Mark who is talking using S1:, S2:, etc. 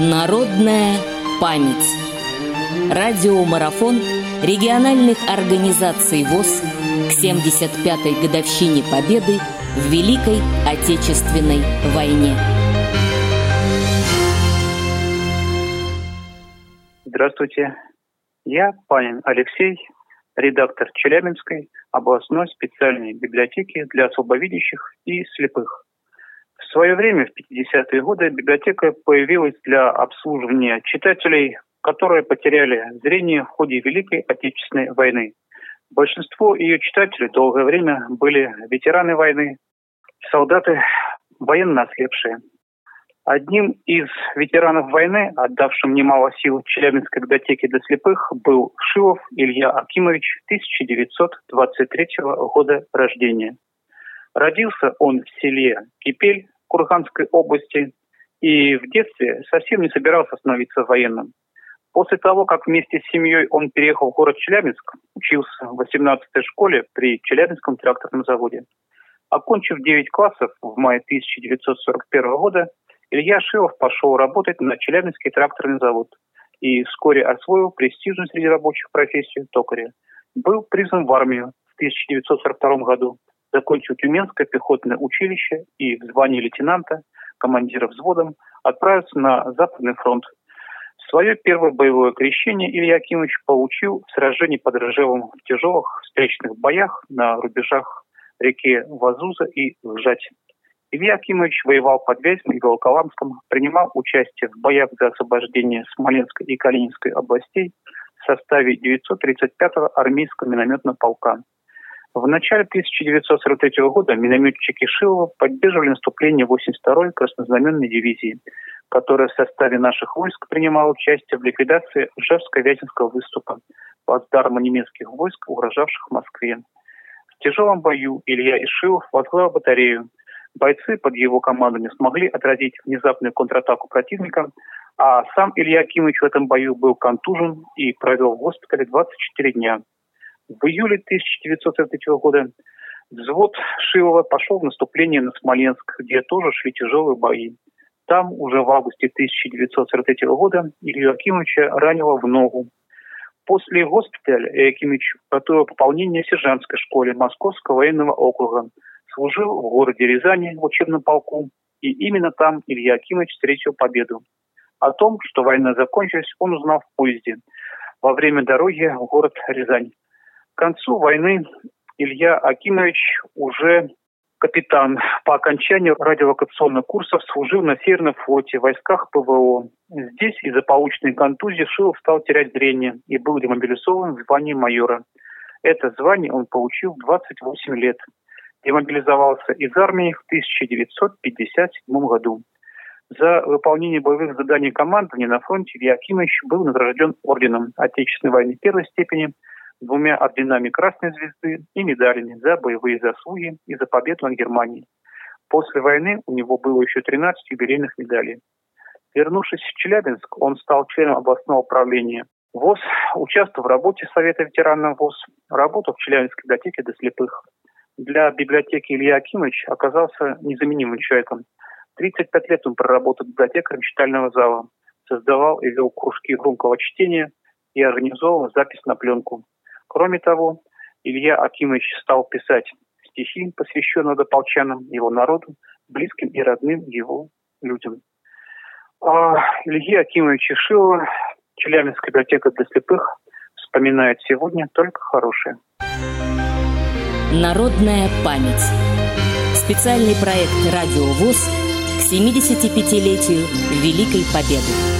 S1: Народная память. Радиомарафон региональных организаций ВОЗ к 75-й годовщине Победы в Великой Отечественной войне.
S2: Здравствуйте. Я Панин Алексей, редактор Челябинской областной специальной библиотеки для слабовидящих и слепых. В свое время, в 50-е годы, библиотека появилась для обслуживания читателей, которые потеряли зрение в ходе Великой Отечественной войны. Большинство ее читателей долгое время были ветераны войны, солдаты, военно ослепшие – Одним из ветеранов войны, отдавшим немало сил Челябинской библиотеке для слепых, был Шилов Илья Акимович 1923 года рождения. Родился он в селе Кипель Курганской области и в детстве совсем не собирался становиться военным. После того, как вместе с семьей он переехал в город Челябинск, учился в 18-й школе при Челябинском тракторном заводе. Окончив 9 классов в мае 1941 года, Илья Шилов пошел работать на Челябинский тракторный завод и вскоре освоил престижную среди рабочих профессию токаря. Был призван в армию в 1942 году, закончил Тюменское пехотное училище и в звании лейтенанта, командира взводом, отправился на Западный фронт. Свое первое боевое крещение Илья Акимович получил в сражении под Ржевом в тяжелых встречных боях на рубежах реки Вазуза и Лжать. Илья Акимович воевал под Вязьмой и Волоколамском, принимал участие в боях за освобождение Смоленской и Калининской областей в составе 935-го армейского минометного полка. В начале 1943 года минометчики Шилова поддерживали наступление 82-й краснознаменной дивизии, которая в составе наших войск принимала участие в ликвидации Ижевско-Вяземского выступа, плацдарма немецких войск, угрожавших Москве. В тяжелом бою Илья Ишилов возглавил батарею – Бойцы под его командами смогли отразить внезапную контратаку противника, а сам Илья Акимович в этом бою был контужен и провел в госпитале 24 дня. В июле 1943 года взвод Шилова пошел в наступление на Смоленск, где тоже шли тяжелые бои. Там уже в августе 1943 года Илью Акимовича ранило в ногу. После госпиталя Акимович готовил пополнение в сержантской школе Московского военного округа, служил в городе Рязани в учебном полку, и именно там Илья Акимович встретил победу. О том, что война закончилась, он узнал в поезде во время дороги в город Рязань. К концу войны Илья Акимович уже капитан. По окончанию радиолокационных курсов служил на Северном флоте, в войсках ПВО. Здесь из-за полученной контузии Шилов стал терять зрение и был демобилизован в звании майора. Это звание он получил в 28 лет демобилизовался из армии в 1957 году. За выполнение боевых заданий командования на фронте Илья Акимович был награжден орденом Отечественной войны первой степени, двумя орденами Красной Звезды и медалями за боевые заслуги и за победу над Германией. После войны у него было еще 13 юбилейных медалей. Вернувшись в Челябинск, он стал членом областного управления ВОЗ, участвовал в работе Совета ветеранов ВОЗ, работал в Челябинской библиотеке для слепых для библиотеки Илья Акимович оказался незаменимым человеком. 35 лет он проработал библиотекарем читального зала, создавал и вел кружки громкого чтения и организовал запись на пленку. Кроме того, Илья Акимович стал писать стихи, посвященные дополчанам, его народу, близким и родным его людям. А Илья Акимович Шилова, Челябинская библиотека для слепых, вспоминает сегодня только хорошее.
S1: Народная память. Специальный проект «Радио ВОЗ» к 75-летию Великой Победы.